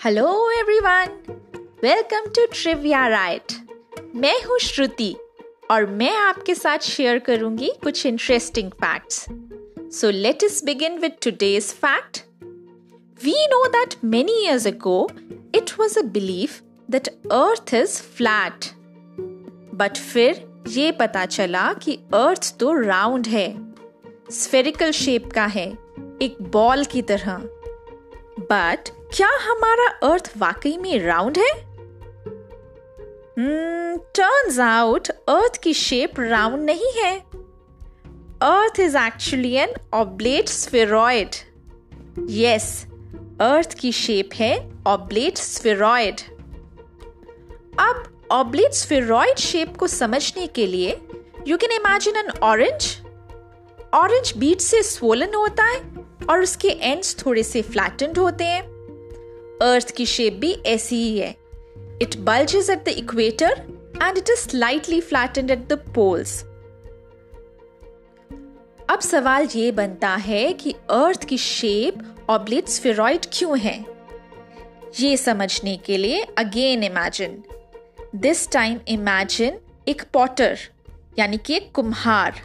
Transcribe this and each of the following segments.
Hello everyone welcome to trivia right मैं हूँ श्रुति और मैं आपके साथ शेयर करूँगी कुछ interesting facts so let us begin with today's fact we know that many years ago it was a belief that earth is flat but फिर ये पता चला कि अर्थ तो राउंड है स्फेरिकल शेप का है, एक बॉल की तरह. बट क्या हमारा अर्थ वाकई में राउंड है? टर्न्स आउट अर्थ की शेप राउंड नहीं है। Earth is actually an oblate spheroid yes earth की शेप है ऑब्लेट स्फेरॉइड अब ऑब्लेट स्फेरॉइड शेप को समझने के लिए you can imagine an orange orange bit से स्वोलन होता है और उसके एंड्स थोड़े से फ्लैटेंड होते हैं। अर्थ की शेप भी ऐसी ही है। It bulges at the equator and it is slightly flattened at the poles अब सवाल ये बनता है कि अर्थ की शेप ऑब्लिट स्फेरॉइड क्यों है? ये समझने के लिए again imagine this time imagine एक पॉटर यानी कि एक कुम्हार।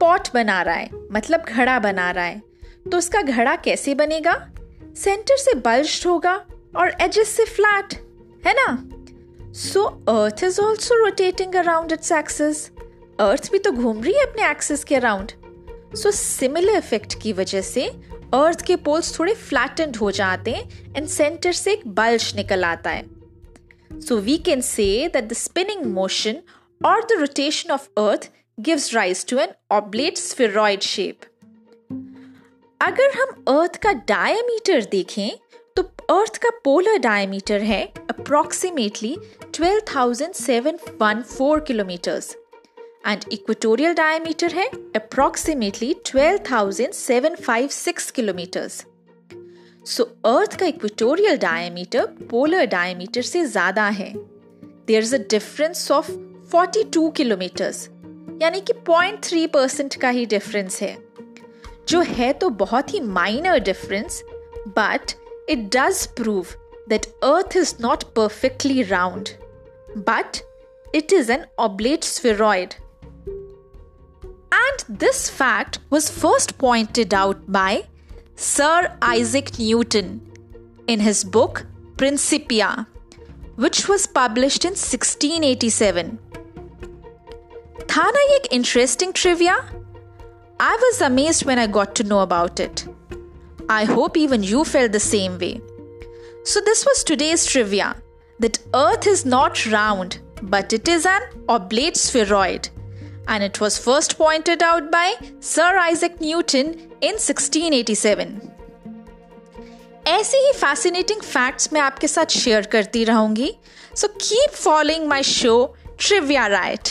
पॉट बना रहा है मतलब घड़ा बना रहा है। तो उसका घड़ा कैसे बनेगा? सेंटर से बल्ज होगा और एजेस से फ्लैट है ना? So earth is also rotating around its axis earth भी तो घूम रही है अपने एक्सिस के अराउंड सो सिमिलर इफ़ेक्ट की वजह से अर्थ के पोल्स थोड़े फ्लैटेंड हो जाते हैं एंड सेंटर से एक बल्ज निकल आता है. So we can say that the spinning motion और the rotation of earth gives rise to an oblate spheroid shape. अगर हम अर्थ का डायमीटर देखें तो अर्थ का पोलर डायमीटर है approximately 12,714 kilometres and equatorial diameter है अप्रोक्सीमेटली 12,756 किलोमीटर्स सो अर्थ का इक्वेटोरियल डायमीटर पोलर डायमीटर से ज़्यादा है. There is a difference of 42 kilometres यानी कि पॉइंट थ्री परसेंट का ही डिफरेंस है। जो है तो बहुत ही minor difference but it does prove that earth is not perfectly round but it is an oblate spheroid. And this fact was first pointed out by Sir Isaac Newton in his book Principia, which was published in 1687. था ना ये एक interesting trivia I was amazed when I got to know about it I hope even you feel the same way So, this was today's trivia that Earth is not round, but it is an oblate spheroid. And it was first pointed out by Sir Isaac Newton in 1687. ऐसे ही fascinating facts मैं आपके साथ share करती रहूंगी so keep following my show trivia right